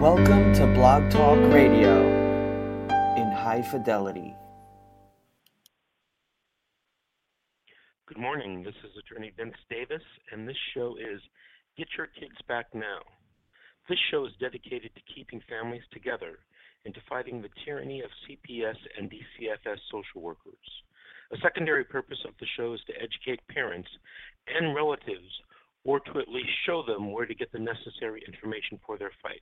Welcome to Blog Talk Radio in high fidelity. Good morning. This is Attorney Vince Davis, and this show is Get Your Kids Back Now. This show is dedicated to keeping families together and to fighting the tyranny of CPS and DCFS social workers. A secondary purpose of the show is to educate parents and relatives or to at least show them where to get the necessary information for their fight.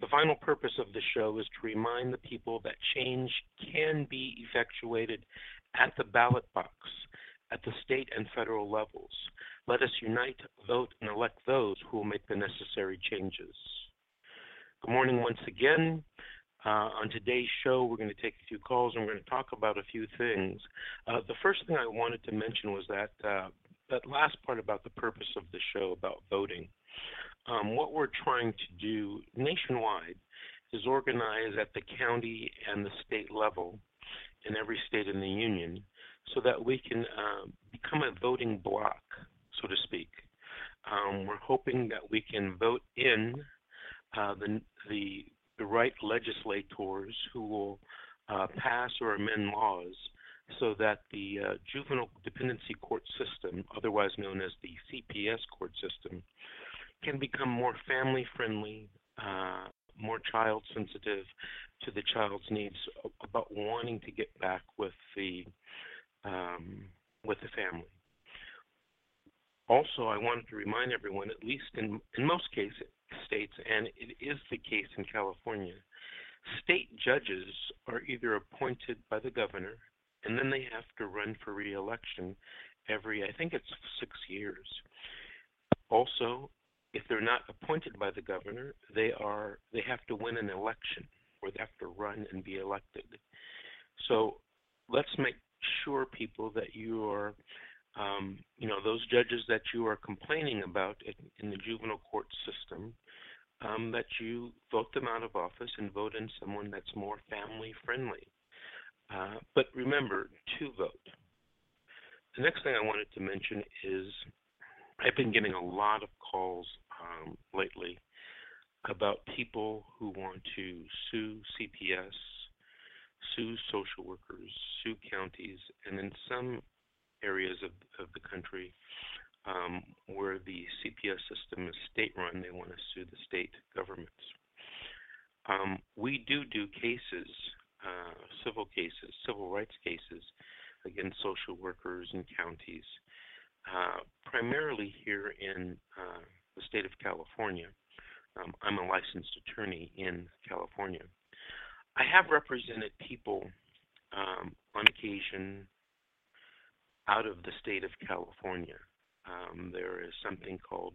The final purpose of the show is to remind the people that change can be effectuated at the ballot box, at the state and federal levels. Let us unite, vote, and elect those who will make the necessary changes. Good morning once again. Uh, on today's show, we're going to take a few calls and we're going to talk about a few things. Uh, the first thing I wanted to mention was that uh, that last part about the purpose of the show about voting. Um, what we're trying to do nationwide is organize at the county and the state level in every state in the union so that we can uh, become a voting bloc, so to speak. Um, we're hoping that we can vote in uh, the, the, the right legislators who will uh, pass or amend laws so that the uh, juvenile dependency court system, otherwise known as the CPS court system, can become more family friendly, uh, more child sensitive to the child's needs about wanting to get back with the um, with the family. Also, I wanted to remind everyone, at least in, in most cases, states, and it is the case in California, state judges are either appointed by the governor and then they have to run for reelection every, I think it's six years. Also, if they're not appointed by the governor, they are they have to win an election or they have to run and be elected. So let's make sure people that you are um, you know those judges that you are complaining about in, in the juvenile court system um, that you vote them out of office and vote in someone that's more family friendly uh, but remember to vote. The next thing I wanted to mention is I've been getting a lot of calls um, lately about people who want to sue CPS, sue social workers, sue counties, and in some areas of, of the country um, where the CPS system is state run, they want to sue the state governments. Um, we do do cases uh, civil cases, civil rights cases against social workers and counties, uh, primarily here in uh, the state of California. Um, I'm a licensed attorney in California. I have represented people um, on occasion out of the state of California. Um, there is something called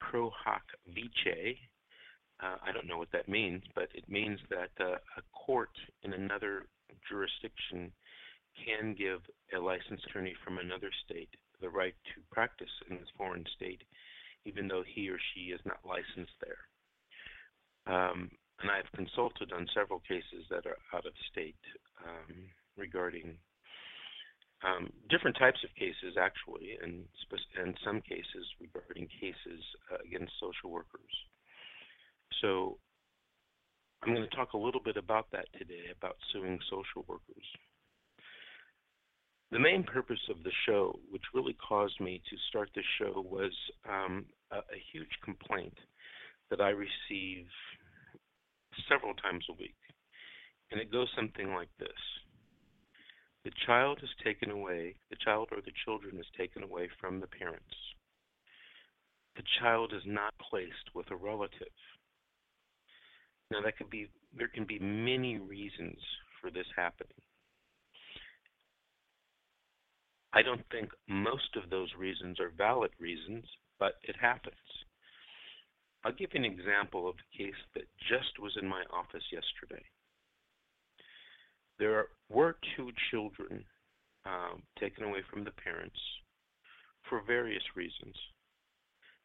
pro hoc vice, uh, I don't know what that means, but it means that uh, a court in another jurisdiction can give a licensed attorney from another state the right to practice in this foreign state, even though he or she is not licensed there. Um, and I've consulted on several cases that are out of state um, regarding um, different types of cases, actually, and, in some cases regarding cases uh, against social workers. So I'm going to talk a little bit about that today, about suing social workers. The main purpose of the show, which really caused me to start the show, was um, a, a huge complaint that I receive several times a week. And it goes something like this The child is taken away, the child or the children is taken away from the parents. The child is not placed with a relative. Now that could be there can be many reasons for this happening. I don't think most of those reasons are valid reasons, but it happens. I'll give you an example of a case that just was in my office yesterday. There were two children um, taken away from the parents for various reasons.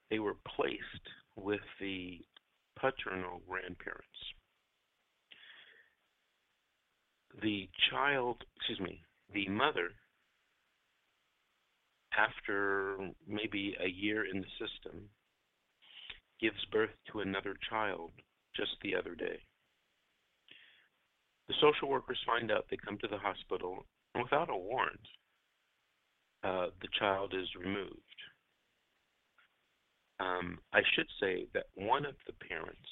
They were placed with the paternal grandparents. The child, excuse me, the mother, after maybe a year in the system, gives birth to another child just the other day. The social workers find out they come to the hospital and without a warrant. Uh, the child is removed. Um, I should say that one of the parents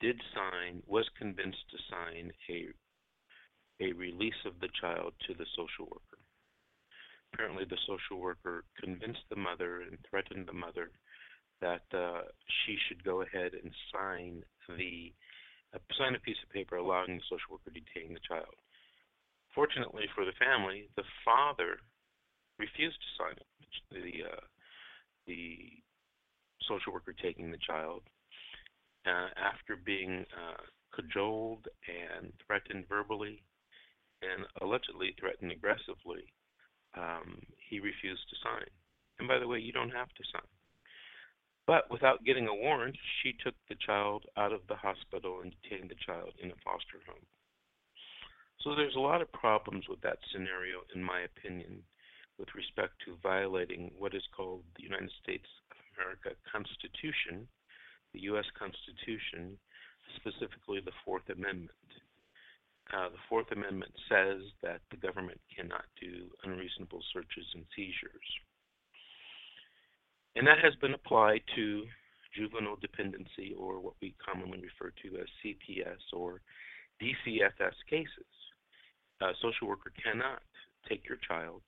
did sign, was convinced to sign a a release of the child to the social worker. Apparently, the social worker convinced the mother and threatened the mother that uh, she should go ahead and sign the uh, sign a piece of paper allowing the social worker to detain the child. Fortunately for the family, the father refused to sign it. The uh, the social worker taking the child uh, after being uh, cajoled and threatened verbally and allegedly threatened aggressively, um, he refused to sign. And by the way, you don't have to sign. But without getting a warrant, she took the child out of the hospital and detained the child in a foster home. So there's a lot of problems with that scenario, in my opinion, with respect to violating what is called the United States of America Constitution, the U.S. Constitution, specifically the Fourth Amendment. Uh, the Fourth Amendment says that the government cannot do unreasonable searches and seizures. And that has been applied to juvenile dependency, or what we commonly refer to as CPS or DCFS cases. A social worker cannot take your child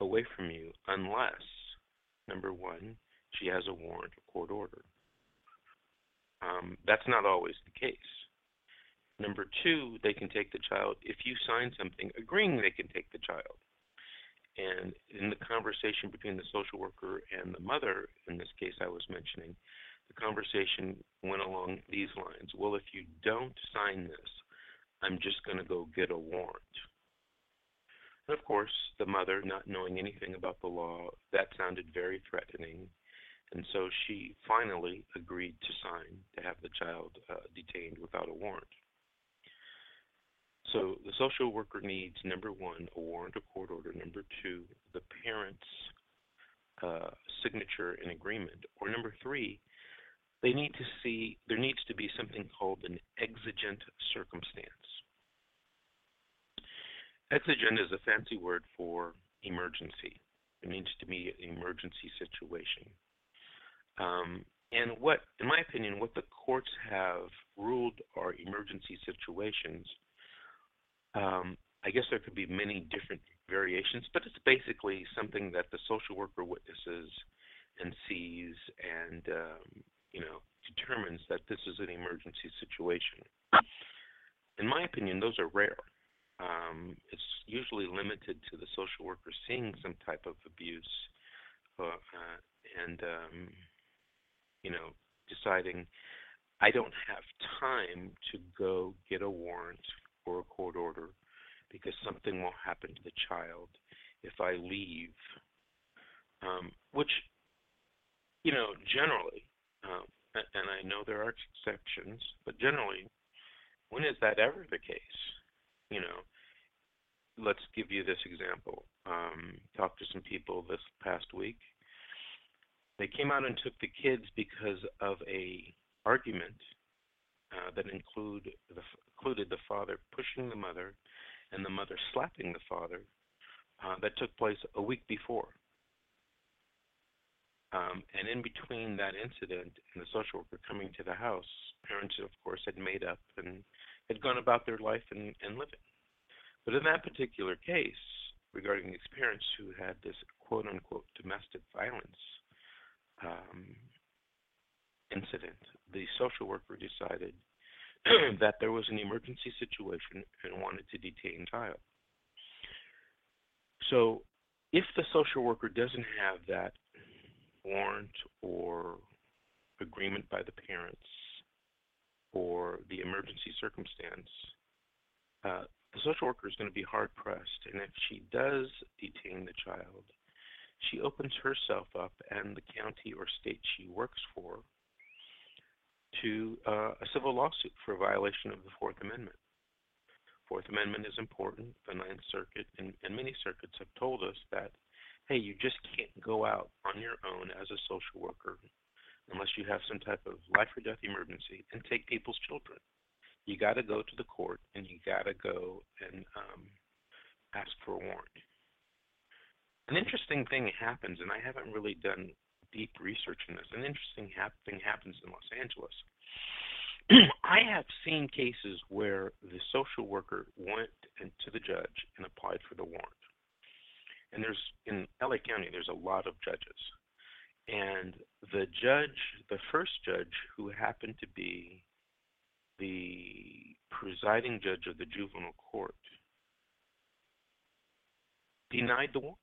away from you unless, number one, she has a warrant or court order. Um, that's not always the case. Number two, they can take the child if you sign something agreeing they can take the child. And in the conversation between the social worker and the mother, in this case I was mentioning, the conversation went along these lines Well, if you don't sign this, I'm just going to go get a warrant. And of course, the mother, not knowing anything about the law, that sounded very threatening. And so she finally agreed to sign to have the child uh, detained without a warrant. So the social worker needs number one, a warrant or court order. Number two, the parent's uh, signature and agreement. Or number three, they need to see there needs to be something called an exigent circumstance. Exigent is a fancy word for emergency. It means to be an emergency situation. Um, and what, in my opinion, what the courts have ruled are emergency situations. Um, I guess there could be many different variations, but it's basically something that the social worker witnesses and sees and um, you know determines that this is an emergency situation. In my opinion, those are rare. Um, it's usually limited to the social worker seeing some type of abuse uh, uh, and um, you know, deciding I don't have time to go get a warrant or a court order because something will happen to the child if I leave. Um, which, you know, generally, um, and I know there are exceptions, but generally, when is that ever the case? You know, let's give you this example. Um, talked to some people this past week they came out and took the kids because of a argument uh, that include the, included the father pushing the mother and the mother slapping the father uh, that took place a week before. Um, and in between that incident and the social worker coming to the house, parents, of course, had made up and had gone about their life and, and living. But in that particular case, regarding these parents who had this quote unquote domestic violence um, incident, the social worker decided that there was an emergency situation and wanted to detain child. So, if the social worker doesn't have that warrant or agreement by the parents or the emergency circumstance, uh, the social worker is going to be hard pressed. And if she does detain the child, she opens herself up and the county or state she works for to uh, a civil lawsuit for a violation of the Fourth Amendment. Fourth Amendment is important. The Ninth Circuit and, and many circuits have told us that, hey, you just can't go out on your own as a social worker unless you have some type of life or death emergency, and take people's children. You got to go to the court and you got to go and um, ask for a warrant. An interesting thing happens, and I haven't really done deep research in this. An interesting hap- thing happens in Los Angeles. I have seen cases where the social worker went to the judge and applied for the warrant. And there's in LA County, there's a lot of judges. And the judge, the first judge who happened to be the presiding judge of the juvenile court, denied the warrant.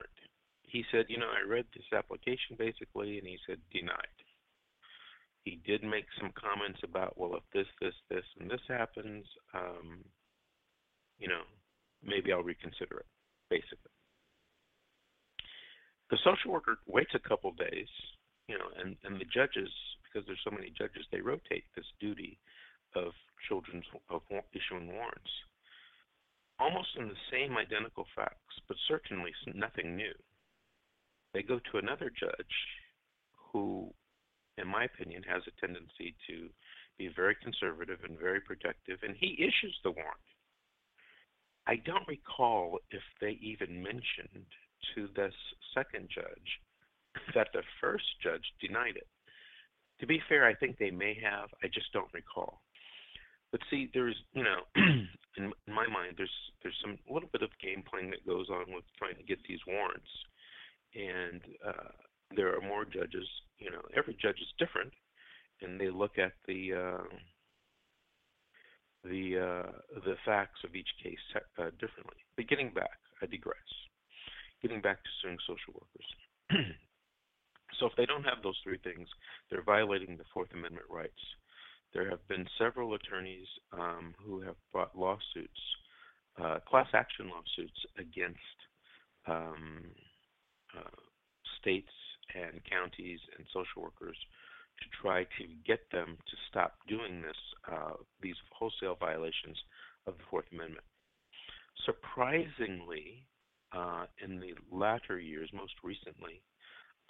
He said, you know, I read this application basically, and he said denied. He did make some comments about, well, if this, this, this, and this happens, um, you know, maybe I'll reconsider it, basically. The social worker waits a couple days, you know, and, and the judges, because there's so many judges, they rotate this duty of children's of issuing warrants, almost in the same identical facts, but certainly nothing new. They go to another judge who in my opinion, has a tendency to be very conservative and very protective, and he issues the warrant. I don't recall if they even mentioned to this second judge that the first judge denied it. To be fair, I think they may have. I just don't recall. But see, there's you know, in, my mind, there's there's some little bit of game playing that goes on with trying to get these warrants, and uh, there are more judges. You know, every judge is different, and they look at the uh, the uh, the facts of each case uh, differently. But getting back, I digress. Getting back to suing social workers. so if they don't have those three things, they're violating the Fourth Amendment rights. There have been several attorneys um, who have brought lawsuits, uh, class action lawsuits against um, states and counties and social workers to try to get them to stop doing this, uh, these wholesale violations of the Fourth Amendment. Surprisingly, uh, in the latter years, most recently,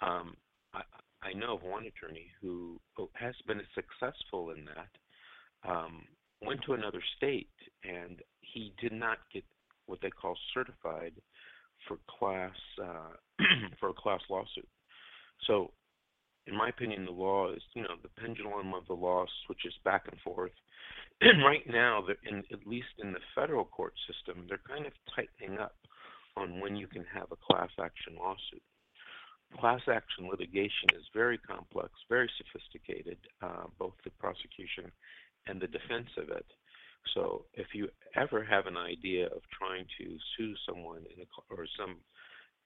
um, I, I, know of one attorney who has been successful in that. Um, went to another state and he did not get what they call certified for class uh, for a class lawsuit. So, in my opinion, the law is, you know, the pendulum of the law switches back and forth. And right now, in, at least in the federal court system, they're kind of tightening up on when you can have a class action lawsuit. Class action litigation is very complex, very sophisticated, uh, both the prosecution and the defense of it. So if you ever have an idea of trying to sue someone in a, or some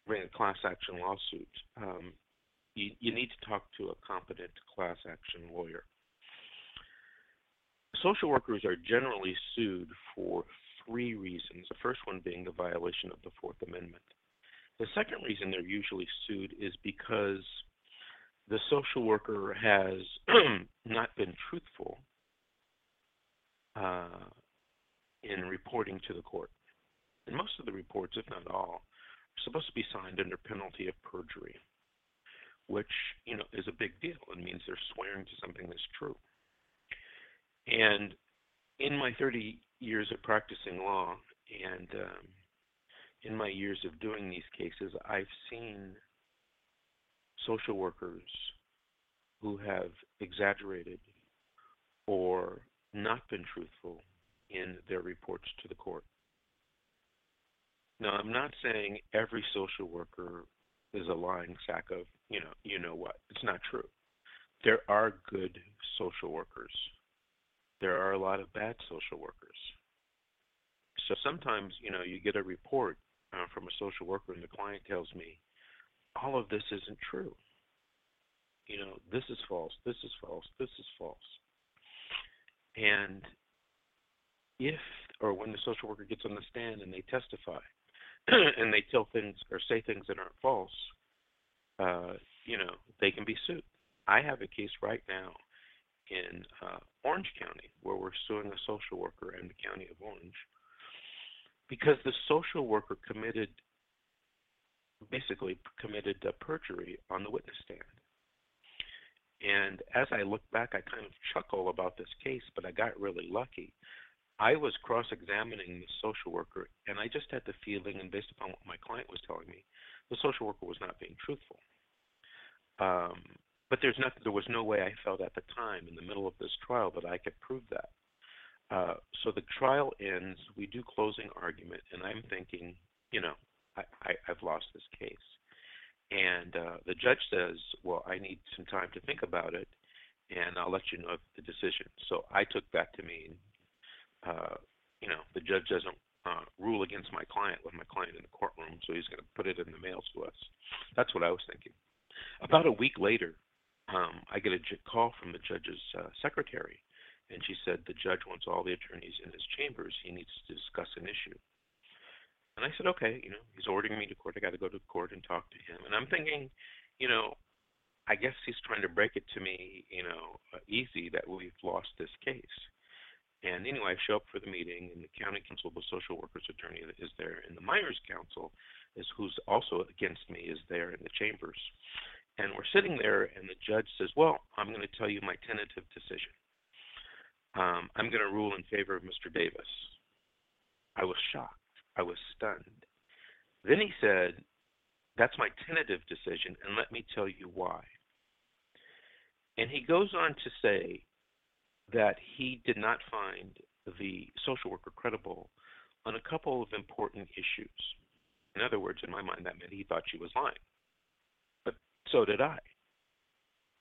bring a class action lawsuit, um, you, you need to talk to a competent class action lawyer. Social workers are generally sued for three reasons. The first one being the violation of the Fourth Amendment. The second reason they're usually sued is because the social worker has not been truthful uh, in reporting to the court. And most of the reports, if not all, supposed to be signed under penalty of perjury which you know is a big deal. It means they're swearing to something that's true. And in my 30 years of practicing law, and um, in my years of doing these cases, I've seen social workers who have exaggerated or not been truthful in their reports to the court. Now, I'm not saying every social worker is a lying sack of you know you know what. It's not true. There are good social workers. There are a lot of bad social workers. So sometimes you know you get a report uh, from a social worker and the client tells me all of this isn't true. You know this is false. This is false. This is false. And if or when the social worker gets on the stand and they testify and they tell things or say things that aren't false, uh, you know, they can be sued. I have a case right now in uh, Orange County where we're suing a social worker in the county of Orange because the social worker committed, basically committed perjury on the witness stand. And as I look back, I kind of chuckle about this case, but I got really lucky. I was cross examining the social worker, and I just had the feeling, and based upon what my client was telling me, the social worker was not being truthful. Um, but there's nothing, there was no way I felt at the time in the middle of this trial that I could prove that. Uh, so the trial ends, we do closing argument, and I'm thinking, you know, I, I, I've lost this case. And uh, the judge says, well, I need some time to think about it, and I'll let you know the decision. So I took that to mean, uh, you know, the judge doesn't uh, rule against my client with my client in the courtroom, so he's going to put it in the mail to us. That's what I was thinking. About a week later, um, I get a call from the judge's uh, secretary, and she said the judge wants all the attorneys in his chambers. He needs to discuss an issue. And I said, okay, you know, he's ordering me to court. I got to go to court and talk to him. And I'm thinking, you know, I guess he's trying to break it to me, you know, uh, easy that we've lost this case. And anyway, I show up for the meeting, and the county counsel, the social workers attorney is there, and the minor's counsel is who's also against me is there in the chambers. And we're sitting there, and the judge says, "Well, I'm going to tell you my tentative decision. Um, I'm going to rule in favor of Mr. Davis." I was shocked. I was stunned. Then he said, "That's my tentative decision, and let me tell you why." And he goes on to say that he did not find the social worker credible on a couple of important issues. In other words, in my mind, that meant he thought she was lying. But so did I.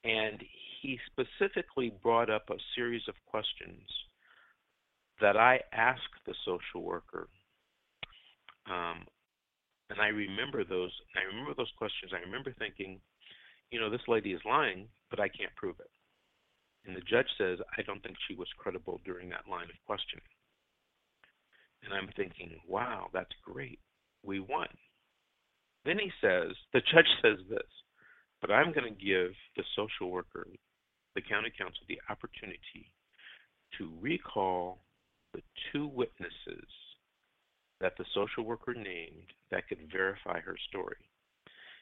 And he specifically brought up a series of questions that I asked the social worker. Um, and I remember those. I remember those questions. I remember thinking, you know, this lady is lying, but I can't prove it. And the judge says, I don't think she was credible during that line of questioning. And I'm thinking, wow, that's great. We won. Then he says, the judge says this but I'm going to give the social worker, the county counsel, the opportunity to recall the two witnesses that the social worker named that could verify her story.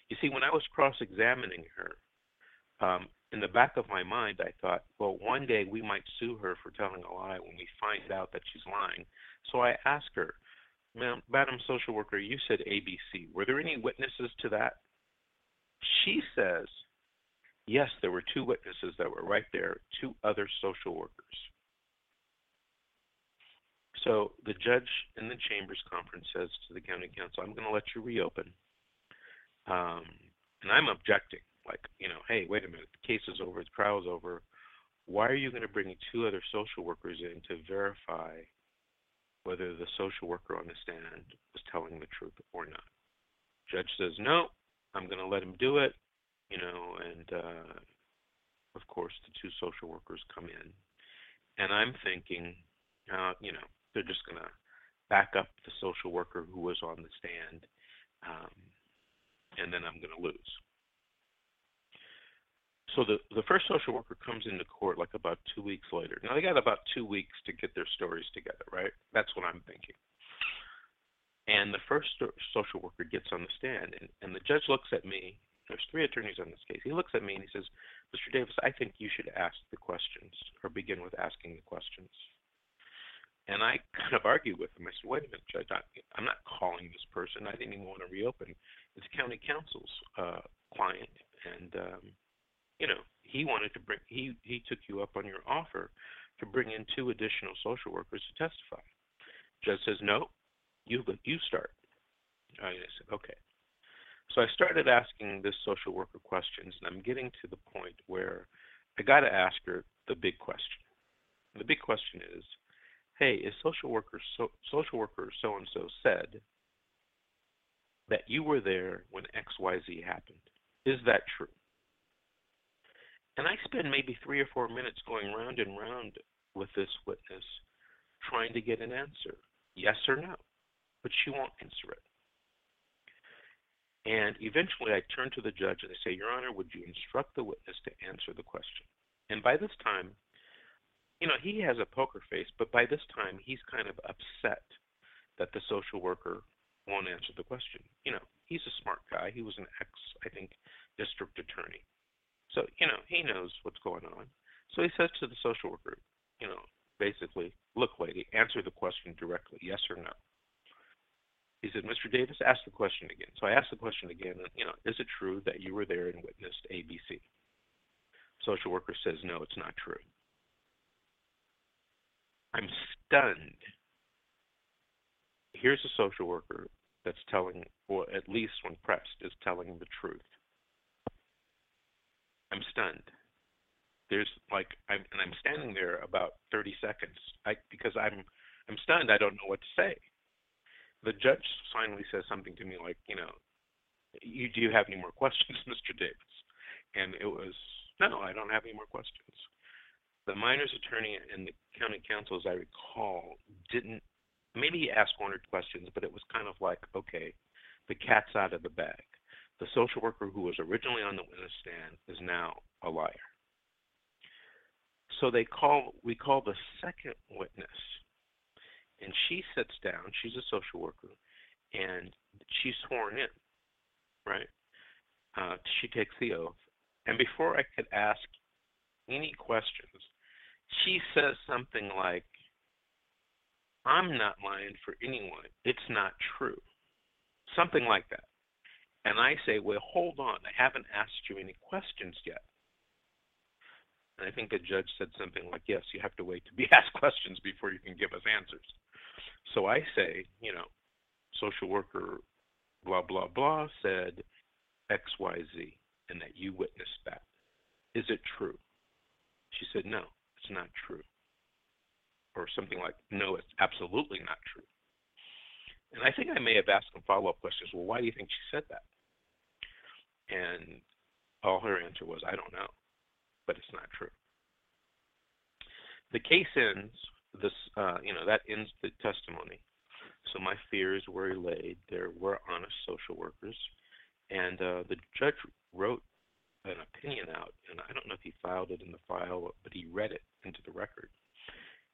You see, when I was cross examining her, um, in the back of my mind, I thought, well, one day we might sue her for telling a lie when we find out that she's lying. So I asked her, Madam Social Worker, you said ABC. Were there any witnesses to that? She says, yes, there were two witnesses that were right there, two other social workers. So the judge in the chambers conference says to the county counsel, I'm going to let you reopen. Um, and I'm objecting, like, you know, hey, wait a minute, the case is over, the trial is over. Why are you going to bring two other social workers in to verify whether the social worker on the stand was telling the truth or not? Judge says, no, I'm going to let him do it, you know, and uh, of course the two social workers come in, and I'm thinking, uh, you know, they're just going to back up the social worker who was on the stand, um, and then I'm going to lose. So the the first social worker comes into court like about two weeks later. Now they got about two weeks to get their stories together, right? That's what I'm thinking. And the first social worker gets on the stand, and, and the judge looks at me. There's three attorneys on this case. He looks at me and he says, Mr. Davis, I think you should ask the questions or begin with asking the questions. And I kind of argued with him. I said, wait a minute, Judge, I, I'm not calling this person. I didn't even want to reopen. It's county counsel's uh, client. And, um, you know, he wanted to bring, he, he took you up on your offer to bring in two additional social workers to testify. Judge says, no, you you start. I said, okay. So I started asking this social worker questions, and I'm getting to the point where I got to ask her the big question. The big question is, hey, is social worker so, social worker so and so said that you were there when X Y Z happened? Is that true? And I spend maybe three or four minutes going round and round with this witness, trying to get an answer, yes or no but she won't answer it. And eventually I turn to the judge and I say, Your Honor, would you instruct the witness to answer the question? And by this time, you know, he has a poker face, but by this time he's kind of upset that the social worker won't answer the question. You know, he's a smart guy. He was an ex, I think, district attorney. So, you know, he knows what's going on. So he says to the social worker, you know, basically, look, lady, answer the question directly, yes or no. He said, Mr. Davis, ask the question again. So I asked the question again, you know, is it true that you were there and witnessed ABC? Social worker says, no, it's not true. I'm stunned. Here's a social worker that's telling, or at least when pressed, is telling the truth. I'm stunned. There's like, I'm, and I'm standing there about 30 seconds I, because I'm, I'm stunned. I don't know what to say. The judge finally says something to me like, you know, you do you have any more questions, Mr. Davis? And it was, no, I don't have any more questions. The minor's attorney and the county counsel, as I recall, didn't. Maybe asked one or two questions, but it was kind of like, okay, the cat's out of the bag. The social worker who was originally on the witness stand is now a liar. So they call we call the second witness, and she sits down. She's a social worker, and she's sworn in, right? Uh, she takes the oath, and before I could ask any questions, she says something like, "I'm not lying for anyone. It's not true," something like that. And I say, well, hold on, I haven't asked you any questions yet. And I think the judge said something like, yes, you have to wait to be asked questions before you can give us answers. So I say, you know, social worker blah, blah, blah said XYZ and that you witnessed that. Is it true? She said, no, it's not true. Or something like, no, it's absolutely not true. And I think I may have asked some follow up questions. Well, why do you think she said that? And all her answer was, I don't know, but it's not true. The case ends. This, uh, you know, that ends the testimony. So my fears were allayed. There were honest social workers, and uh, the judge wrote an opinion out, and I don't know if he filed it in the file, but he read it into the record.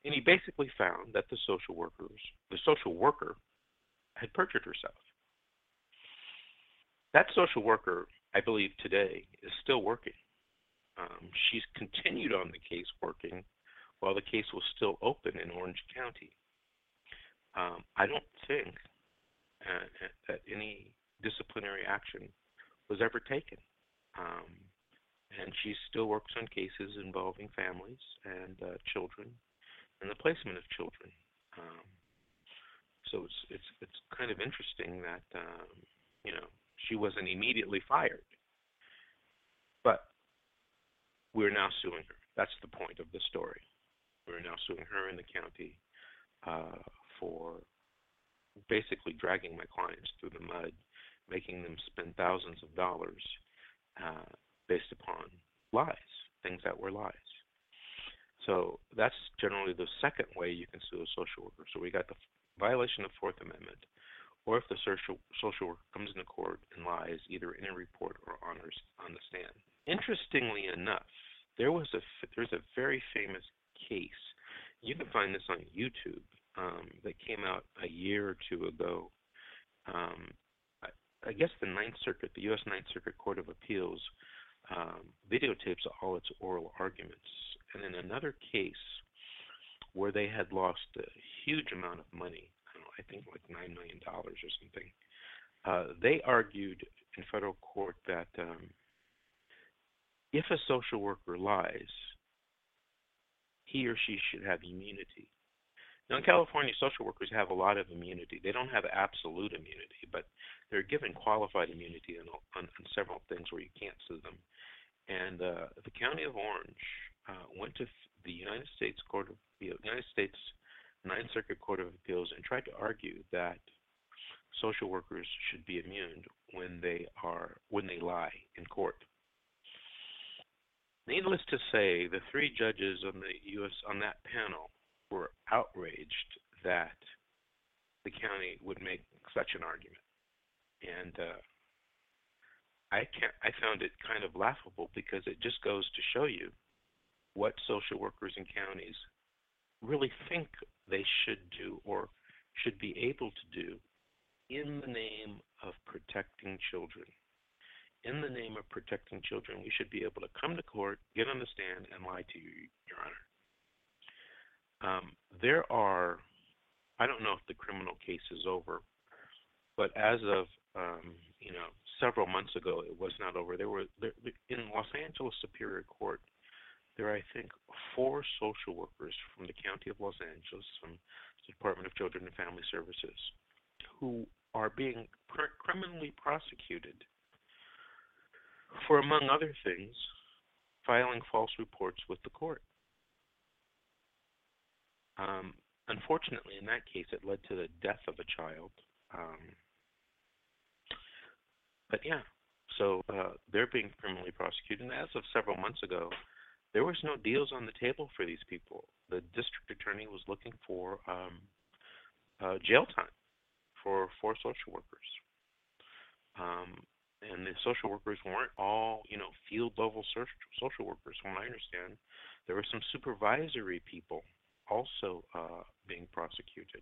And he basically found that the social workers, the social worker, had perjured herself. That social worker I believe today is still working. Um, she's continued on the case working while the case was still open in Orange County. Um, I don't think uh, that any disciplinary action was ever taken. Um, and she still works on cases involving families and uh, children and the placement of children. Um, so it's it's it's kind of interesting that um, you know she wasn't immediately fired. But we're now suing her. That's the point of the story. We're now suing her in the county uh, for basically dragging my clients through the mud, making them spend thousands of dollars uh, based upon lies, things that were lies. So that's generally the second way you can sue a social worker. So we got the violation of Fourth Amendment, or if the social, social worker comes into court and lies either in a report or on, on the stand. Interestingly enough, there was a there's a very famous case. You can find this on YouTube um, that came out a year or two ago. Um, I, I, guess the Ninth Circuit, the U.S. Ninth Circuit Court of Appeals, um, videotapes all its oral arguments. And in another case where they had lost a huge amount of money, I think like nine million dollars or something. Uh, they argued in federal court that um, if a social worker lies, he or she should have immunity. Now, in California, social workers have a lot of immunity. They don't have absolute immunity, but they're given qualified immunity on, on, on several things where you can't sue them. And uh, the County of Orange uh, went to the United States Court of the United States Ninth Circuit Court of Appeals and tried to argue that social workers should be immune when they are when they lie in court. Needless to say, the three judges on the U.S. on that panel were outraged that the county would make such an argument, and uh, I can't. I found it kind of laughable because it just goes to show you what social workers in counties really think they should do or should be able to do in the name of protecting children, in the name of protecting children, we should be able to come to court, get on the stand, and lie to you, Your Honor. Um, there are, I don't know if the criminal case is over, but as of um, you know several months ago, it was not over. There were there, in Los Angeles Superior Court. There are, I think, four social workers from the County of Los Angeles, from the Department of Children and Family Services, who are being criminally prosecuted for, among other things, filing false reports with the court. Um, unfortunately, in that case, it led to the death of a child. Um, but yeah, so uh, they're being criminally prosecuted. And as of several months ago, there was no deals on the table for these people. The district attorney was looking for um, uh, jail time for four social workers. Um, and the social workers weren't all, you know, field level social workers. From what I understand, there were some supervisory people also uh, being prosecuted.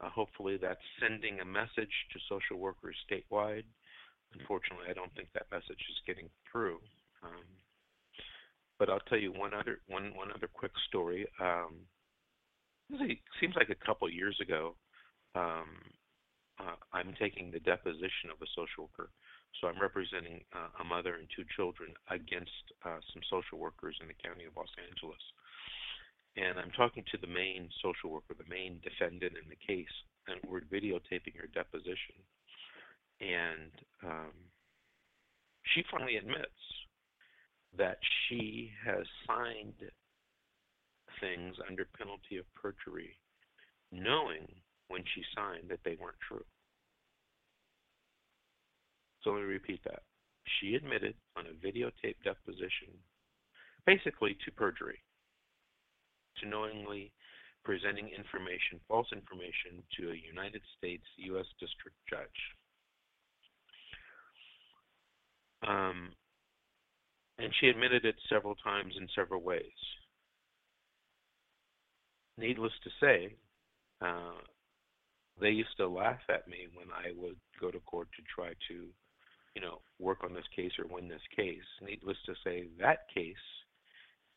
Uh, hopefully, that's sending a message to social workers statewide. Unfortunately, I don't think that message is getting through. Um, but I'll tell you one other one one other quick story. Um, it seems like a couple years ago. Um, uh, I'm taking the deposition of a social worker, so I'm representing uh, a mother and two children against uh, some social workers in the county of Los Angeles and I'm talking to the main social worker, the main defendant in the case, and we're videotaping her deposition. And um, she finally admits that she has signed things under penalty of perjury, knowing when she signed that they weren't true. So let me repeat that. She admitted on a videotape deposition, basically to perjury to knowingly presenting information, false information, to a United States U.S. District Judge. Um, and she admitted it several times in several ways. Needless to say, uh, they used to laugh at me when I would go to court to try to, you know, work on this case or win this case. Needless to say, that case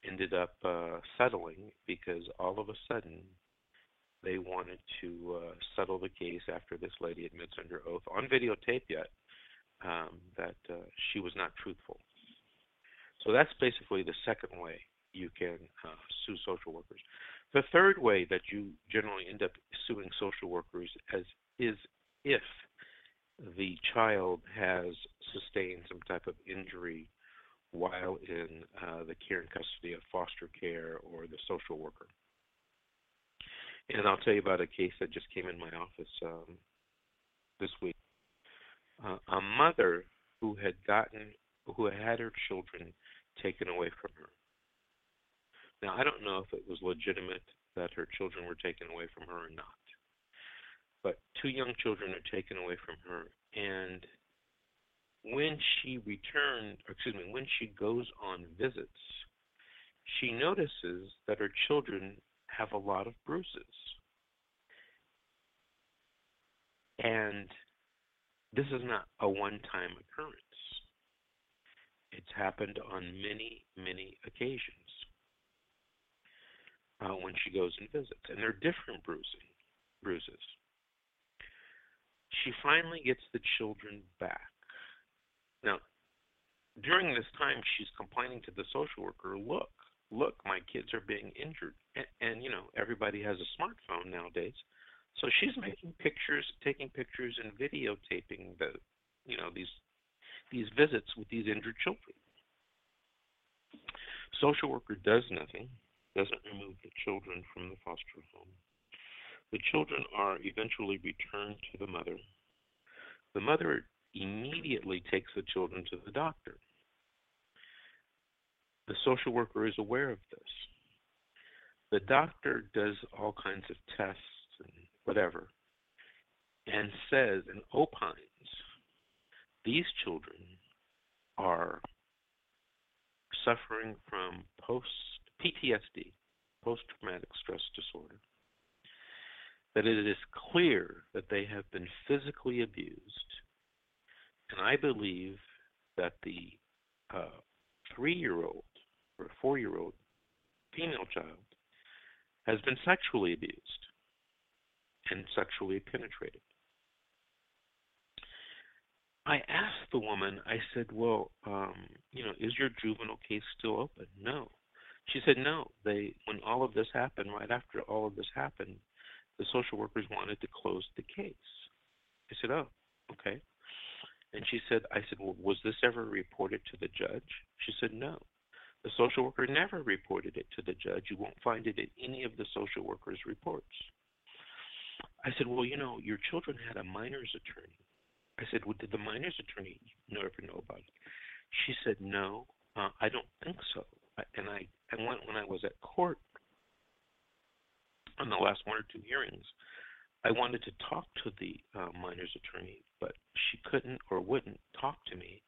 ended up uh, settling because all of a sudden they wanted to uh, settle the case after this lady admits under oath on videotape yet um, that uh, she was not truthful. So that's basically the second way you can uh, sue social workers. The third way that you generally end up suing social workers as is if the child has sustained some type of injury while in uh, the care and custody of foster care or the social worker. And I'll tell you about a case that just came in my office um, this week. Uh, a mother who had gotten, who had had her children taken away from her. Now, I don't know if it was legitimate that her children were taken away from her or not, but two young children are taken away from her, and when she returns, excuse me, when she goes on visits, she notices that her children have a lot of bruises. And this is not a one time occurrence. It's happened on many, many occasions uh, when she goes and visits. And they're different bruising, bruises. She finally gets the children back. Now, during this time, she's complaining to the social worker, look, look, my kids are being injured. And, and, you know, everybody has a smartphone nowadays. So she's making pictures, taking pictures and videotaping the, you know, these these visits with these injured children. Social worker does nothing, doesn't remove the children from the foster home. The children are eventually returned to the mother. The mother immediately takes the children to the doctor. The social worker is aware of this. The doctor does all kinds of tests and whatever and says and opines these children are suffering from post PTSD, post traumatic stress disorder. That it is clear that they have been physically abused and I believe that the uh, three-year-old or four-year-old female child has been sexually abused and sexually penetrated. I asked the woman, I said, Well, um, you know, is your juvenile case still open? No. She said, No. They when all of this happened, right after all of this happened, the social workers wanted to close the case. I said, Oh, okay. And she said, I said, Well, was this ever reported to the judge? She said, No. The social worker never reported it to the judge. You won't find it in any of the social workers' reports. I said, Well, you know, your children had a minor's attorney. I said, Well, did the minor's attorney ever know about it? She said, No, uh, I don't think so. And I, I went when I was at court on the last one or two hearings. I wanted to talk to the uh, minor's attorney, but she couldn't or wouldn't talk to me.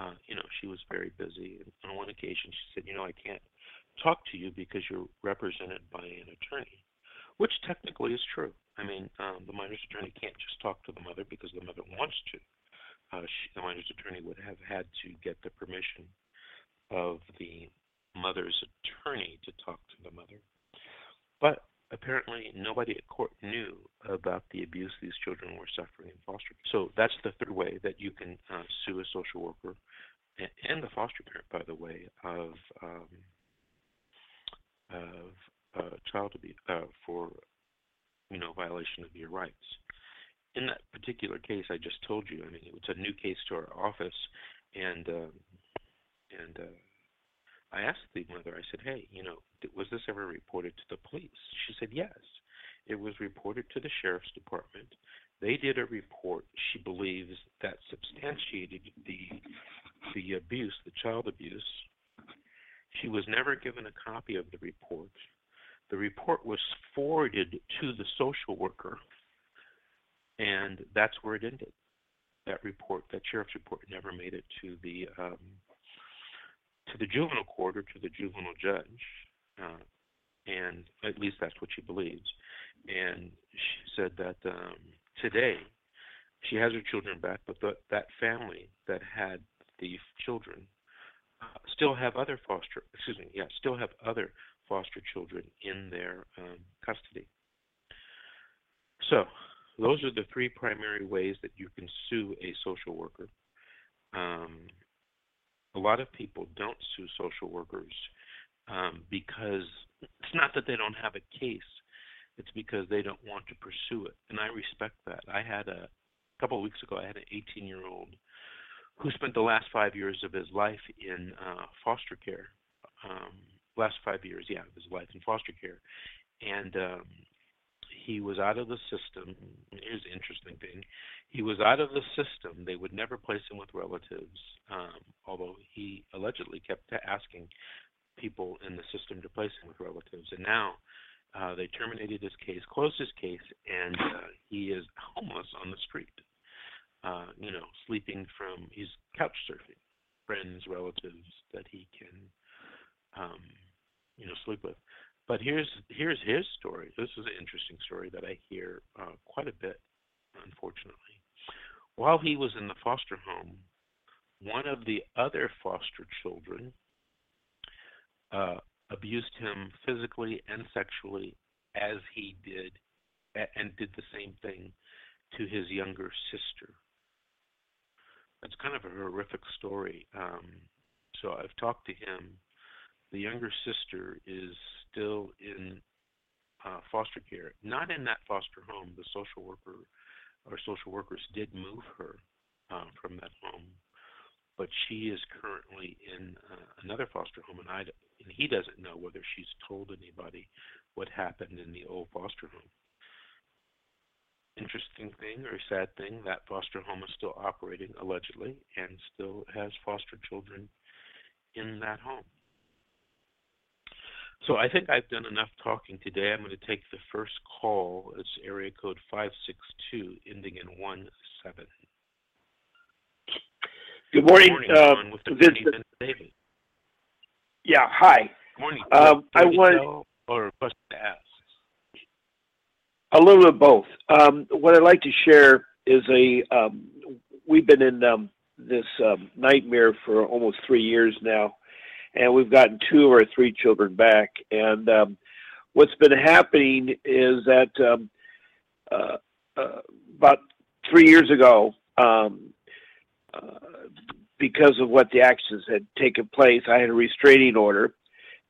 Uh, you know, she was very busy. And on one occasion, she said, "You know, I can't talk to you because you're represented by an attorney," which technically is true. I mean, um, the minor's attorney can't just talk to the mother because the mother wants to. Uh, she, the minor's attorney would have had to get the permission of the mother's attorney to talk to the mother. But apparently, nobody at court knew about the abuse these children were suffering in foster care. So that's the third way that you can uh, sue a social worker and, and the foster parent, by the way, of um, of uh, child abuse uh, for you know, violation of your rights. In that particular case I just told you, I mean, it was a new case to our office, and um, and uh, I asked the mother. I said, "Hey, you know, was this ever reported to the police?" She said, "Yes, it was reported to the sheriff's department. They did a report. She believes that substantiated the the abuse, the child abuse. She was never given a copy of the report. The report was forwarded to the social worker, and that's where it ended. That report, that sheriff's report, never made it to the um, to the juvenile court or to the juvenile judge, uh, and at least that's what she believes. And she said that um, today she has her children back, but the, that family that had the children uh, still have other foster, excuse me, yeah, still have other foster children in their um, custody. So, those are the three primary ways that you can sue a social worker. Um, a lot of people don't sue social workers um, because it's not that they don't have a case, it's because they don't want to pursue it. And I respect that. I had a, a couple of weeks ago, I had an 18 year old who spent the last five years of his life in uh, foster care. Um, last five years, yeah, of his life in foster care, and um, he was out of the system. Here's the interesting thing: he was out of the system. They would never place him with relatives, um, although he allegedly kept asking people in the system to place him with relatives. And now uh, they terminated his case, closed his case, and uh, he is homeless on the street. Uh, you know, sleeping from he's couch surfing, friends, relatives that he can um, you know, sleep with. But here's here's his story. This is an interesting story that I hear uh, quite a bit, unfortunately. While he was in the foster home, one of the other foster children uh, abused him physically and sexually, as he did, and did the same thing to his younger sister. That's kind of a horrific story. Um, so I've talked to him the younger sister is still in uh, foster care, not in that foster home. The social worker or social workers did move her uh, from that home, but she is currently in uh, another foster home, and I and he doesn't know whether she's told anybody what happened in the old foster home. Interesting thing or sad thing, that foster home is still operating allegedly and still has foster children in that home. So I think I've done enough talking today. I'm going to take the first call. It's area code 562, ending in 17. Good morning. Good morning uh, this, David. Yeah, hi. Good morning. Um, I want or a question to ask. A little of both. Um, what I'd like to share is a um, we've been in um, this um, nightmare for almost three years now, and we've gotten two of our three children back. And um, what's been happening is that um, uh, uh, about three years ago, um, uh, because of what the actions had taken place, I had a restraining order,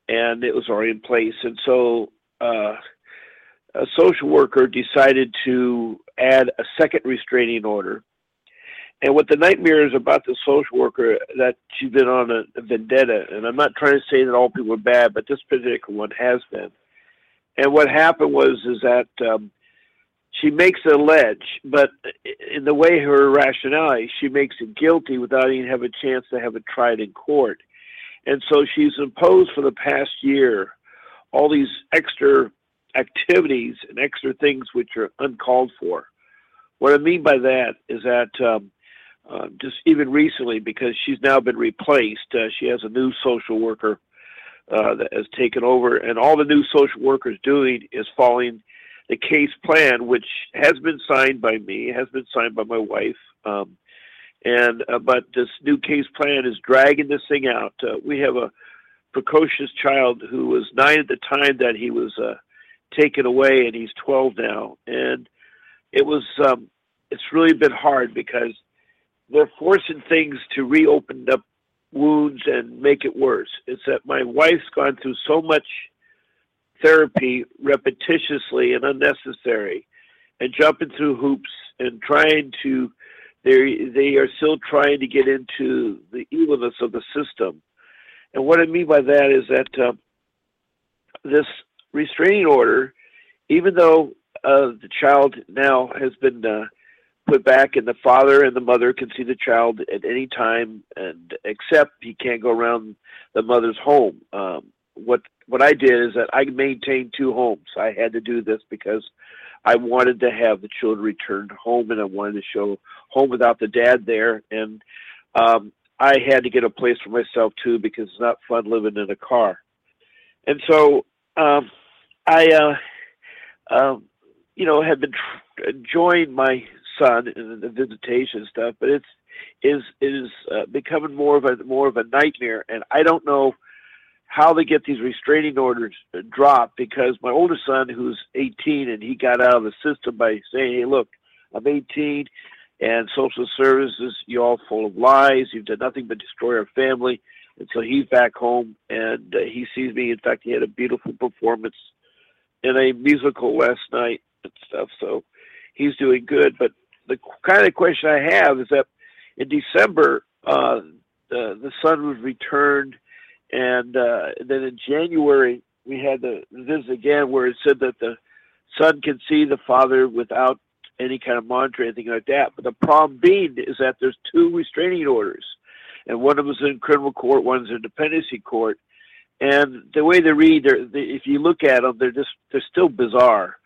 and it was already in place. And so uh, a social worker decided to add a second restraining order. And what the nightmare is about the social worker that she's been on a, a vendetta, and I'm not trying to say that all people are bad, but this particular one has been. And what happened was is that um, she makes a ledge, but in the way her rationality, she makes it guilty without even having a chance to have it tried in court. And so she's imposed for the past year all these extra activities and extra things which are uncalled for. What I mean by that is that um, uh, just even recently, because she's now been replaced, uh, she has a new social worker uh, that has taken over, and all the new social workers doing is following the case plan, which has been signed by me, has been signed by my wife. Um, and uh, but this new case plan is dragging this thing out. Uh, we have a precocious child who was nine at the time that he was uh, taken away, and he's 12 now. And it was um, it's really been hard because they're forcing things to reopen up wounds and make it worse. It's that my wife's gone through so much therapy repetitiously and unnecessary and jumping through hoops and trying to they they are still trying to get into the evilness of the system and what i mean by that is that uh, this restraining order even though uh, the child now has been uh, put back and the father and the mother can see the child at any time and except he can't go around the mother's home um, what what I did is that I maintained two homes. I had to do this because I wanted to have the children returned home, and I wanted to show home without the dad there. And um, I had to get a place for myself too because it's not fun living in a car. And so um, I, uh, um, you know, had been tr- enjoying my son and the visitation stuff, but it's is is uh, becoming more of a more of a nightmare, and I don't know how they get these restraining orders dropped because my oldest son, who's 18, and he got out of the system by saying, "Hey, look, I'm 18, and social services, you all full of lies. You've done nothing but destroy our family." And so he's back home, and uh, he sees me. In fact, he had a beautiful performance in a musical last night and stuff. So he's doing good. But the kind of question I have is that in December, uh, the the son was returned and uh, then in January, we had the visit again where it said that the son can see the father without any kind of monitoring, anything like that. But the problem being is that there's two restraining orders, and one of them is in criminal court, one's in dependency court. And the way they read, they, if you look at them, they're just they're still bizarre.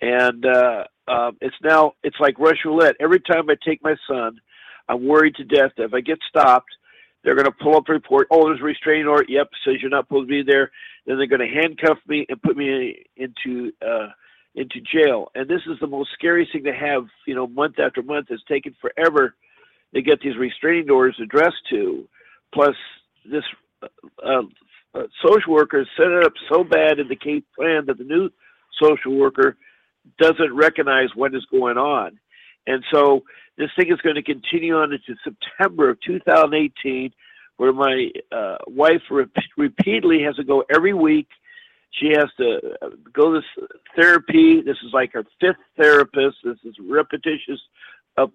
And uh, um, it's now it's like Rush roulette. Every time I take my son, I'm worried to death that if I get stopped, they're going to pull up the report. Oh, there's a restraining order. Yep, says you're not supposed to be there. Then they're going to handcuff me and put me into uh, into jail. And this is the most scary thing to have. You know, month after month, it's taken forever to get these restraining orders addressed to. Plus, this uh, uh, social worker set it up so bad in the case plan that the new social worker doesn't recognize what is going on. And so this thing is going to continue on into September of 2018, where my uh, wife re- repeatedly has to go every week. She has to uh, go to therapy. This is like her fifth therapist. This is repetitious up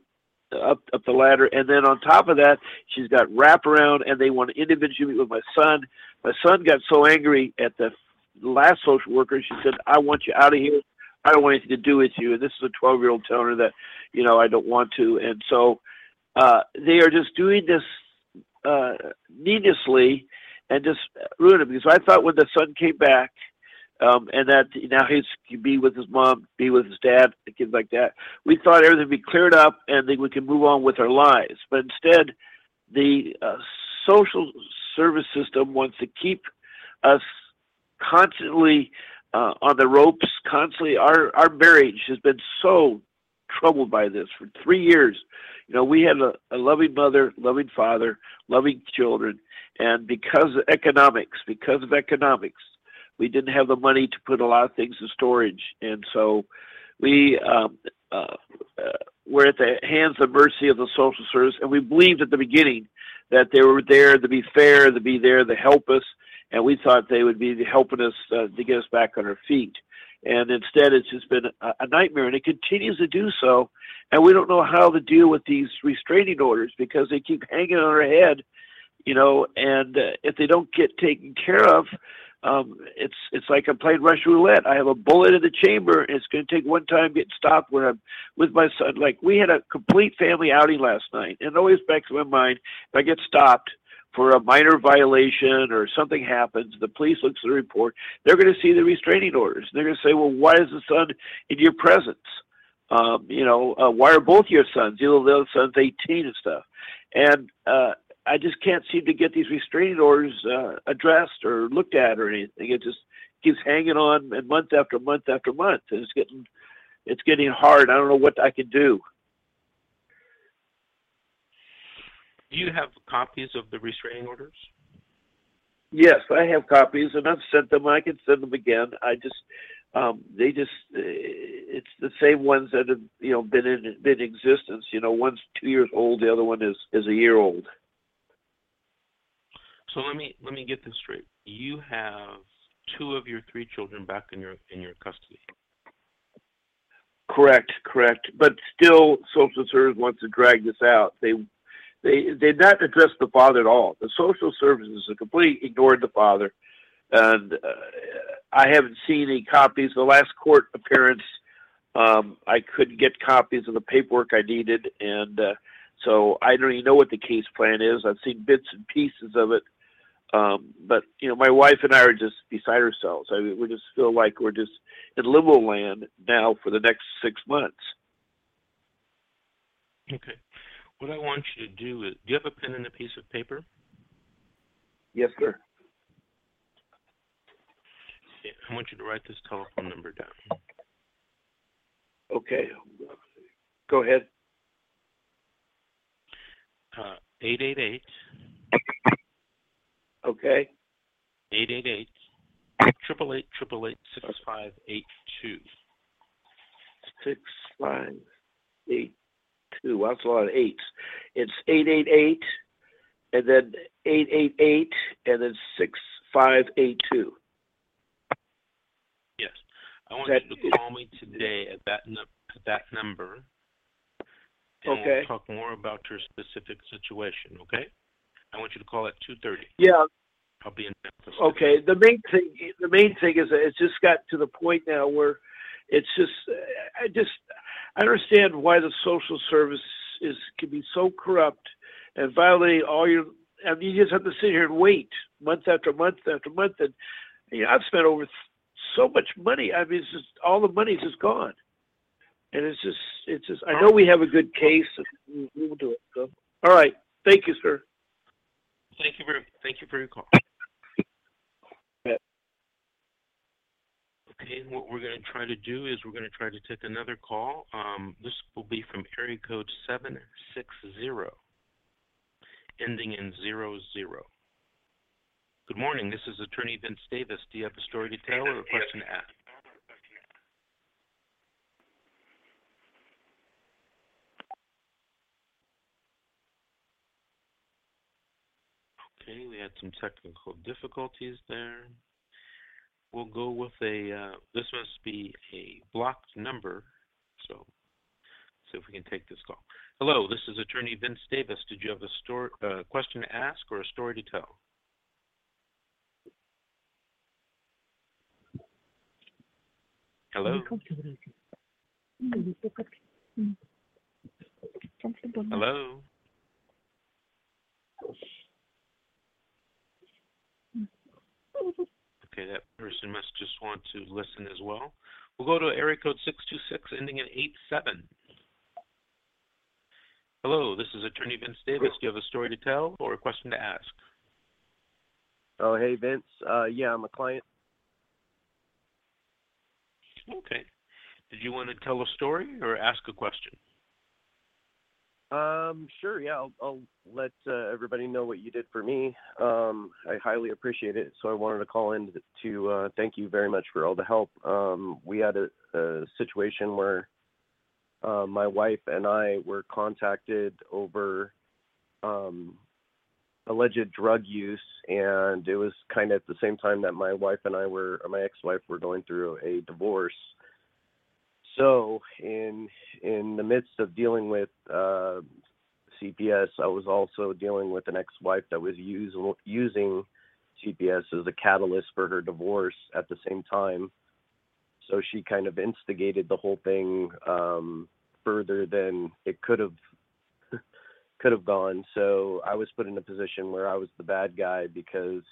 up up the ladder, and then on top of that, she's got wraparound, and they want to individually meet with my son. My son got so angry at the last social worker. She said, "I want you out of here. I don't want anything to do with you." And this is a 12 year old her that you know, I don't want to. And so uh, they are just doing this uh, needlessly and just ruin it. Because I thought when the son came back, um, and that now he's be with his mom, be with his dad, and kids like that. We thought everything would be cleared up and that we can move on with our lives. But instead, the uh, social service system wants to keep us constantly uh, on the ropes. Constantly, our our marriage has been so troubled by this for three years. You know, we had a, a loving mother, loving father, loving children, and because of economics, because of economics, we didn't have the money to put a lot of things in storage, and so we um, uh, uh, were at the hands of mercy of the social service, and we believed at the beginning that they were there to be fair, to be there to help us, and we thought they would be helping us uh, to get us back on our feet. And instead, it's just been a, a nightmare, and it continues to do so. And we don't know how to deal with these restraining orders because they keep hanging on our head, you know. And uh, if they don't get taken care of, um, it's it's like I'm playing Russian roulette. I have a bullet in the chamber, and it's going to take one time getting stopped when I'm with my son. Like we had a complete family outing last night, and it always backs in my mind if I get stopped for a minor violation or something happens, the police looks at the report, they're going to see the restraining orders. They're going to say, well, why is the son in your presence? Um, you know, uh, why are both your sons? You know, the other son's 18 and stuff. And uh, I just can't seem to get these restraining orders uh, addressed or looked at or anything. It just keeps hanging on and month after month after month. And it's getting, it's getting hard. I don't know what I can do. Do you have copies of the restraining orders? Yes, I have copies, and I've sent them. I can send them again. I just, um, they just, uh, it's the same ones that have, you know, been in been in existence. You know, one's two years old, the other one is is a year old. So let me let me get this straight. You have two of your three children back in your in your custody. Correct, correct. But still, Social Services wants to drag this out. They they they did not address the father at all. The social services have completely ignored the father, and uh, I haven't seen any copies. The last court appearance, um, I couldn't get copies of the paperwork I needed, and uh, so I don't even know what the case plan is. I've seen bits and pieces of it, um, but you know, my wife and I are just beside ourselves. I mean, we just feel like we're just in limbo land now for the next six months. Okay. What I want you to do is, do you have a pen and a piece of paper? Yes, sir. Yeah, I want you to write this telephone number down. Okay. Go ahead. Uh, 888 Okay. 888 888 6582. Six five eight two. That's a lot of eights. It's eight eight eight, and then eight eight eight, and then six five eight two. Yes. I want That- you to call me today at that at that number. And Okay. we'll talk more about your specific situation, okay? I want you to call at 2:30. Yeah. I'll be in Memphis. Okay. The main thing, the main thing is that it's just got to the point now where it's just, I just, I understand why the social service is can be so corrupt and violate all your. I mean, you just have to sit here and wait month after month after month, and you know, I've spent over so much money. I mean, it's just all the money's just gone, and it's just, it's just. I know we have a good case, we will do it. So, all right, thank you, sir. Thank you very thank you for your call. Okay, what we're going to try to do is we're going to try to take another call. Um, this will be from area code 760, ending in zero zero. Good morning. This is Attorney Vince Davis. Do you have a story to tell or a question to ask? Okay, we had some technical difficulties there. We'll go with a, uh, this must be a blocked number, so see if we can take this call. Hello, this is Attorney Vince Davis. Did you have a story, uh, question to ask or a story to tell? Hello? Hello? Okay, that person must just want to listen as well. We'll go to area code 626 ending in 87. Hello, this is Attorney Vince Davis. Do you have a story to tell or a question to ask? Oh, hey, Vince. Uh, yeah, I'm a client. Okay. Did you want to tell a story or ask a question? Um, sure. Yeah, I'll, I'll let uh, everybody know what you did for me. Um, I highly appreciate it. So I wanted to call in to uh, thank you very much for all the help. Um, we had a, a situation where uh, my wife and I were contacted over um, alleged drug use, and it was kind of at the same time that my wife and I were, my ex-wife, were going through a divorce. So in in the midst of dealing with uh, CPS, I was also dealing with an ex-wife that was using CPS as a catalyst for her divorce at the same time. So she kind of instigated the whole thing um, further than it could have could have gone. So I was put in a position where I was the bad guy because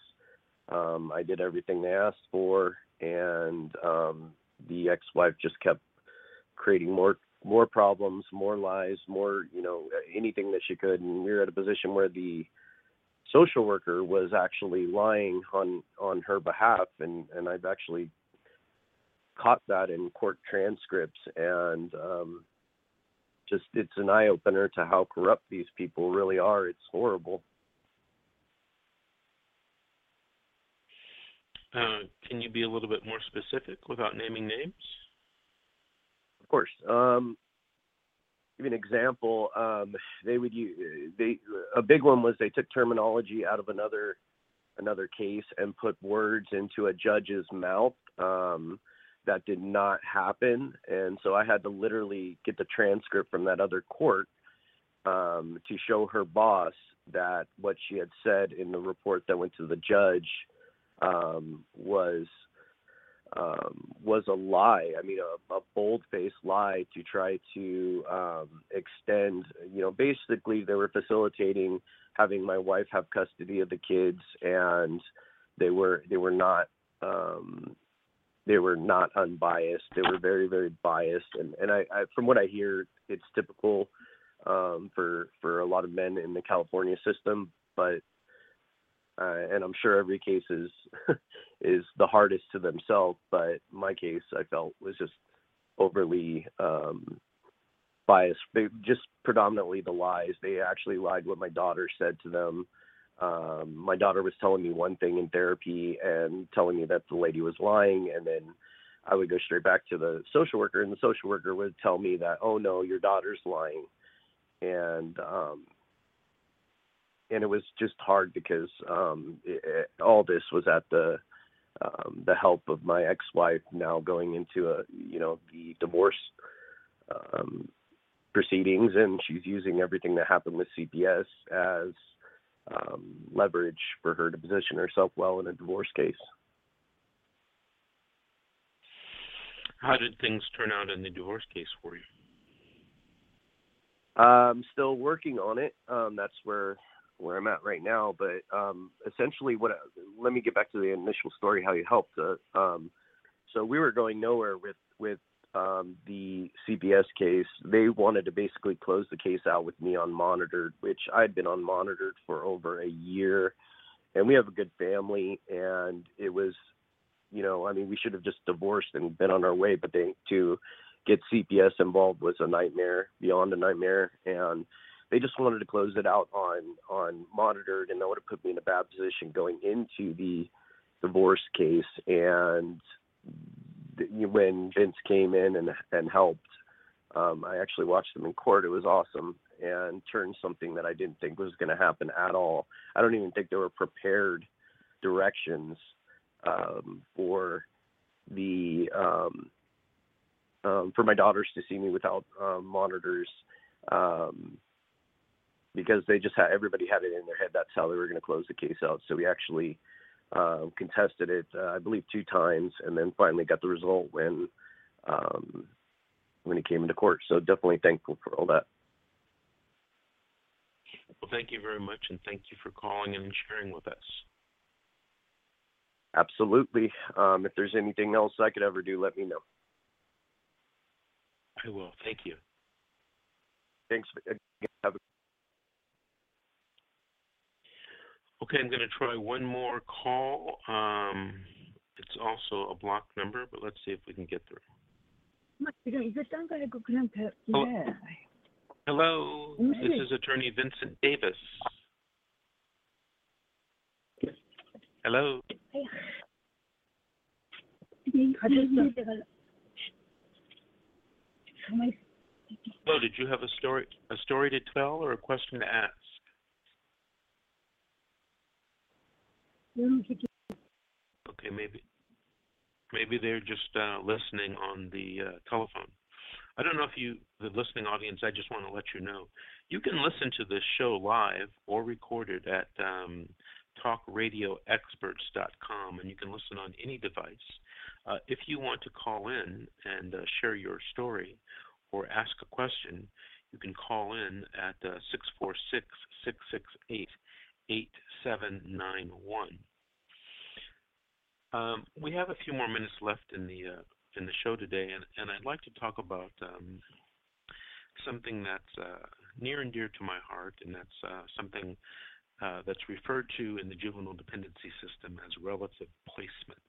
um, I did everything they asked for, and um, the ex-wife just kept creating more more problems, more lies, more you know anything that she could, and we were at a position where the social worker was actually lying on on her behalf, and and I've actually caught that in court transcripts, and um, just it's an eye opener to how corrupt these people really are. It's horrible. Uh, can you be a little bit more specific without naming names? Of course. Um, give you an example. Um, they would use they a big one was they took terminology out of another another case and put words into a judge's mouth. Um, that did not happen, and so I had to literally get the transcript from that other court um, to show her boss that what she had said in the report that went to the judge um, was um, was a lie. I mean, a, a bold-faced lie to try to um, extend. You know, basically they were facilitating having my wife have custody of the kids, and they were they were not um, they were not unbiased. They were very very biased, and and I, I from what I hear, it's typical um, for for a lot of men in the California system, but uh, and I'm sure every case is is the hardest to themselves. But my case, I felt was just overly um, biased. They, just predominantly the lies. They actually lied what my daughter said to them. Um, my daughter was telling me one thing in therapy and telling me that the lady was lying, and then I would go straight back to the social worker, and the social worker would tell me that, oh no, your daughter's lying, and um, and it was just hard because um, it, all this was at the um, the help of my ex-wife now going into a you know the divorce um, proceedings, and she's using everything that happened with CPS as um, leverage for her to position herself well in a divorce case. How did things turn out in the divorce case for you? I'm still working on it. Um, that's where where I'm at right now. But um, essentially, what let me get back to the initial story, how you helped. Uh, um, so we were going nowhere with with um, the CPS case. They wanted to basically close the case out with me on monitored, which I'd been on monitored for over a year, and we have a good family, and it was. You know, I mean, we should have just divorced and been on our way, but they to get CPS involved was a nightmare, beyond a nightmare, and they just wanted to close it out on on monitored, and that would have put me in a bad position going into the divorce case. And when Vince came in and and helped, um, I actually watched them in court. It was awesome and turned something that I didn't think was going to happen at all. I don't even think there were prepared directions um, for the um, um, for my daughters to see me without um, monitors. Um, because they just had everybody had it in their head that's how they were going to close the case out. So we actually um, contested it, uh, I believe, two times, and then finally got the result when um, when he came into court. So definitely thankful for all that. Well, thank you very much, and thank you for calling and sharing with us. Absolutely. Um, if there's anything else I could ever do, let me know. I will. Thank you. Thanks. Have a Okay, I'm going to try one more call. Um, it's also a block number, but let's see if we can get through. 이거 딴 거 알고 그냥 배, 어. 해. Hello, Mm. this is Attorney Vincent Davis. Hello. 가졌어. 가만히 있어. Hello, did you have a story a story to tell or a question to ask? Okay, maybe maybe they're just uh, listening on the uh, telephone. I don't know if you, the listening audience, I just want to let you know you can listen to this show live or recorded at um, talkradioexperts.com, and you can listen on any device. Uh, if you want to call in and uh, share your story or ask a question, you can call in at uh, 646 668 8791. Um, we have a few more minutes left in the uh, in the show today, and, and I'd like to talk about um, something that's uh, near and dear to my heart, and that's uh, something uh, that's referred to in the juvenile dependency system as relative placement.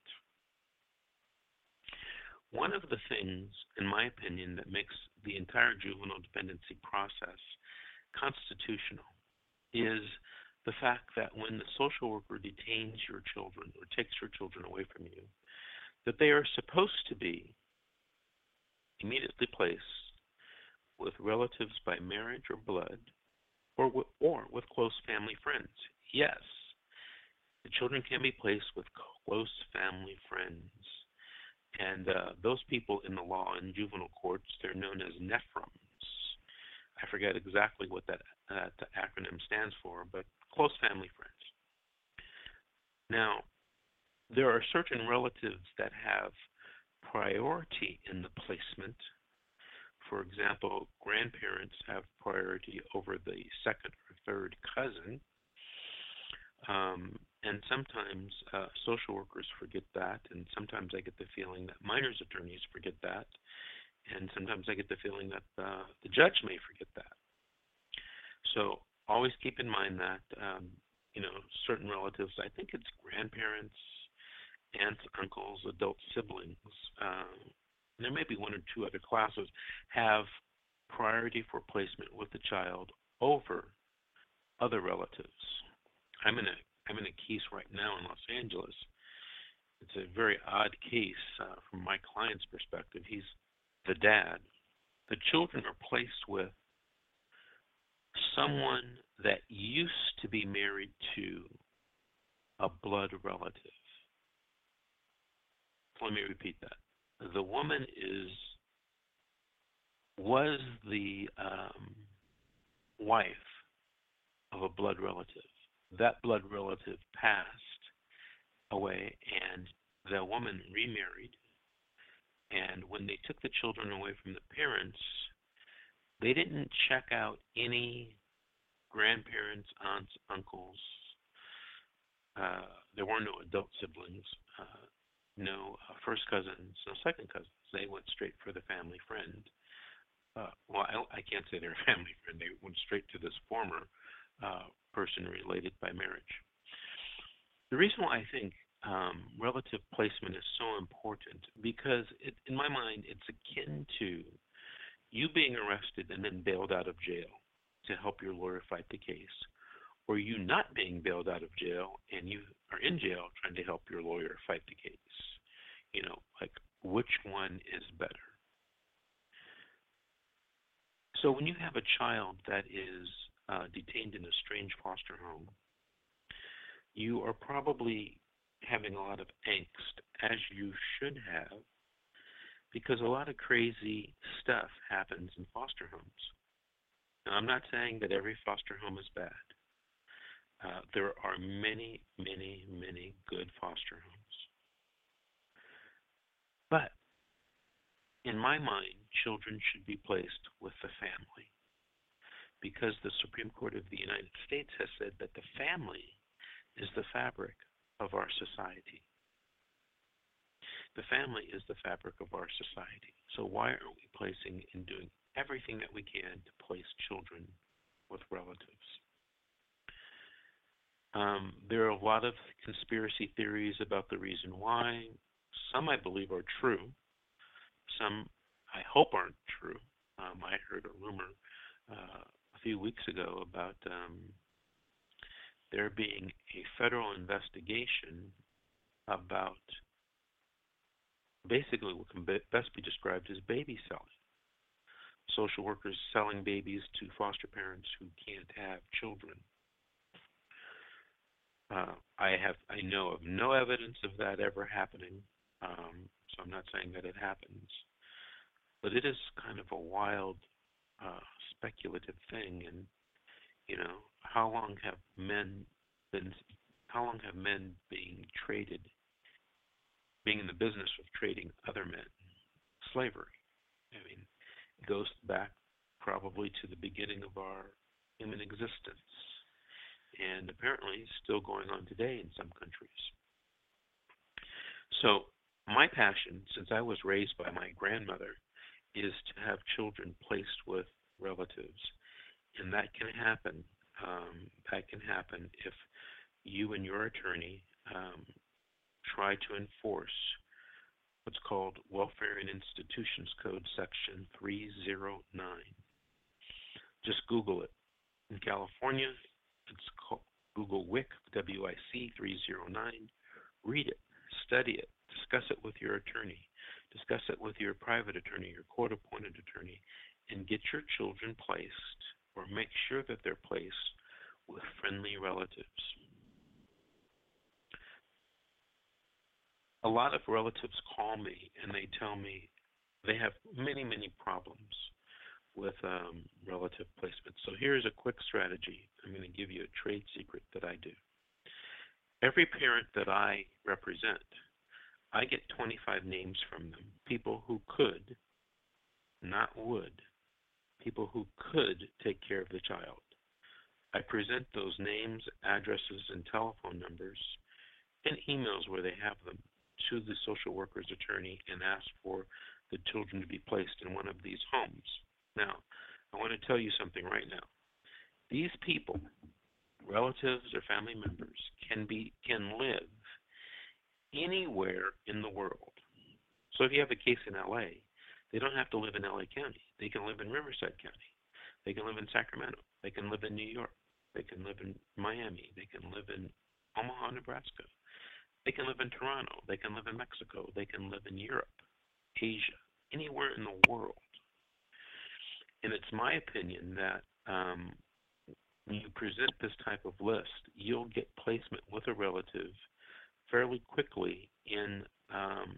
One of the things, in my opinion, that makes the entire juvenile dependency process constitutional is the fact that when the social worker detains your children or takes your children away from you, that they are supposed to be immediately placed with relatives by marriage or blood or with, or with close family friends. Yes, the children can be placed with close family friends. And uh, those people in the law in juvenile courts, they're known as NREFMs. I forget exactly what that, that acronym stands for, but close family friends. Now, there are certain relatives that have priority in the placement. For example, grandparents have priority over the second or third cousin. Um, and sometimes uh, social workers forget that, and sometimes I get the feeling that minors attorneys forget that, and sometimes I get the feeling that uh, the judge may forget that. So always keep in mind that um, you know certain relatives. I think it's grandparents, aunts, uncles, adult siblings. Um, there may be one or two other classes have priority for placement with the child over other relatives. I'm in a I'm in a case right now in Los Angeles. It's a very odd case uh, from my client's perspective. He's the dad. The children are placed with someone that used to be married to a blood relative. Let me repeat that. The woman is was the um, wife of a blood relative. That blood relative passed away, and the woman remarried. And when they took the children away from the parents, they didn't check out any grandparents, aunts, uncles. Uh, there were no adult siblings, uh, no uh, first cousins, no second cousins. They went straight for the family friend. Uh, well, I, I can't say they're a family friend. They went straight to this former uh, person related by marriage. The reason why I think um, relative placement is so important because, it, in my mind, it's akin to you being arrested and then bailed out of jail to help your lawyer fight the case, or you not being bailed out of jail and you are in jail trying to help your lawyer fight the case. You know, like which one is better? So when you have a child that is uh, detained in a strange foster home, you are probably having a lot of angst, as you should have, because a lot of crazy stuff happens in foster homes. Now, I'm not saying that every foster home is bad. Uh, there are many, many, many good foster homes. But in my mind, children should be placed with the family because the Supreme Court of the United States has said that the family is the fabric of our society. The family is the fabric of our society. So why aren't we placing and doing everything that we can to place children with relatives? Um, there are a lot of conspiracy theories about the reason why. Some I believe are true. Some I hope aren't true. Um, I heard a rumor uh, a few weeks ago about um, there being a federal investigation about basically what can best be described as baby selling. Social workers selling babies to foster parents who can't have children. Uh, I have I know of no evidence of that ever happening, um, so I'm not saying that it happens, but it is kind of a wild, uh, speculative thing. And you know, how long have men been? How long have men being traded, being in the business of trading other men? Slavery. I mean, it goes back probably to the beginning of our human existence and apparently still going on today in some countries. So, my passion, since I was raised by my grandmother, is to have children placed with relatives, and that can happen. Um, that can happen if you and your attorney um, try to enforce what's called Welfare and Institutions Code Section 309. Just Google it. In California, it's called Google WIC, W-I-C 309. Read it, study it, discuss it with your attorney, discuss it with your private attorney, your court-appointed attorney, and get your children placed or make sure that they're placed with friendly relatives. A lot of relatives call me and they tell me they have many, many problems with um, relative placement. So here's a quick strategy. I'm going to give you a trade secret that I do. Every parent that I represent, I get 25 names from them, people who could, not would, people who could take care of the child. I present those names, addresses, and telephone numbers and emails where they have them to the social worker's attorney and ask for the children to be placed in one of these homes. Now, I want to tell you something right now. These people, relatives or family members, can be can live anywhere in the world. So if you have a case in LA, they don't have to live in LA County. They can live in Riverside County. They can live in Sacramento. They can live in New York. They can live in Miami. They can live in Omaha, Nebraska. They can live in Toronto. They can live in Mexico. They can live in Europe, Asia, anywhere in the world and it's my opinion that um, when you present this type of list, you'll get placement with a relative fairly quickly in, um,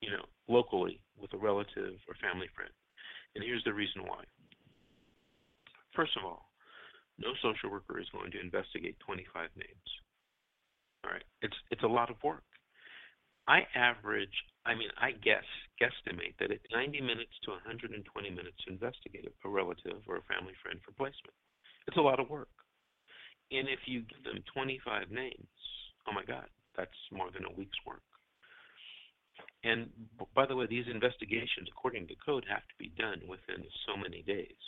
you know, locally with a relative or family friend. And here's the reason why. First of all, no social worker is going to investigate 25 names. All right, it's it's a lot of work. I average, I mean, I guess, guesstimate that it's 90 minutes to 120 minutes to investigate a relative or a family friend for placement. It's a lot of work. And if you give them 25 names, oh my God, that's more than a week's work. And by the way, these investigations, according to code, have to be done within so many days.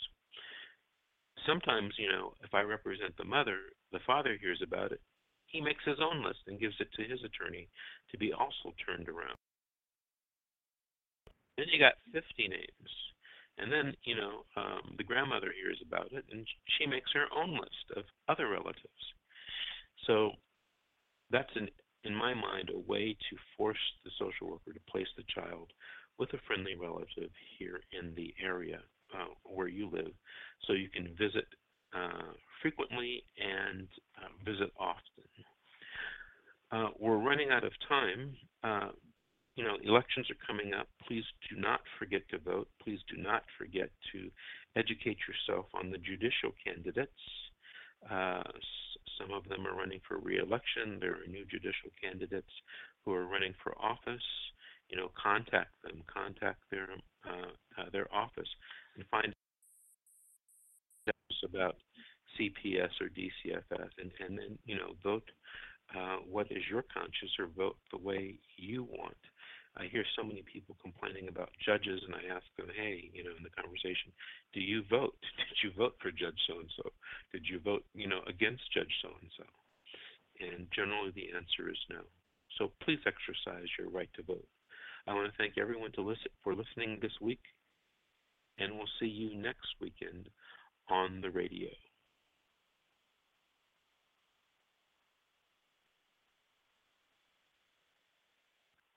Sometimes, you know, if I represent the mother, the father hears about it, he makes his own list and gives it to his attorney to be also turned around. Then you got 50 names. And then, you know, um, the grandmother hears about it and she makes her own list of other relatives. So that's, an, in my mind, a way to force the social worker to place the child with a friendly relative here in the area uh, where you live so you can visit uh, frequently and uh, visit often. Uh, we're running out of time. Uh, you know, elections are coming up. Please do not forget to vote. Please do not forget to educate yourself on the judicial candidates. Some of them are running for reelection. There are new judicial candidates who are running for office. You know, contact them, contact their uh, uh, their office, and find about CPS or DCFS, and, and then you know vote uh, what is your conscience or vote the way you want. I hear so many people complaining about judges, and I ask them, hey, you know, in the conversation, do you vote? Did you vote for Judge so and so? Did you vote, you know, against Judge so and so? And generally, the answer is no. So please exercise your right to vote. I want to thank everyone to listen for listening this week and we'll see you next weekend on the radio.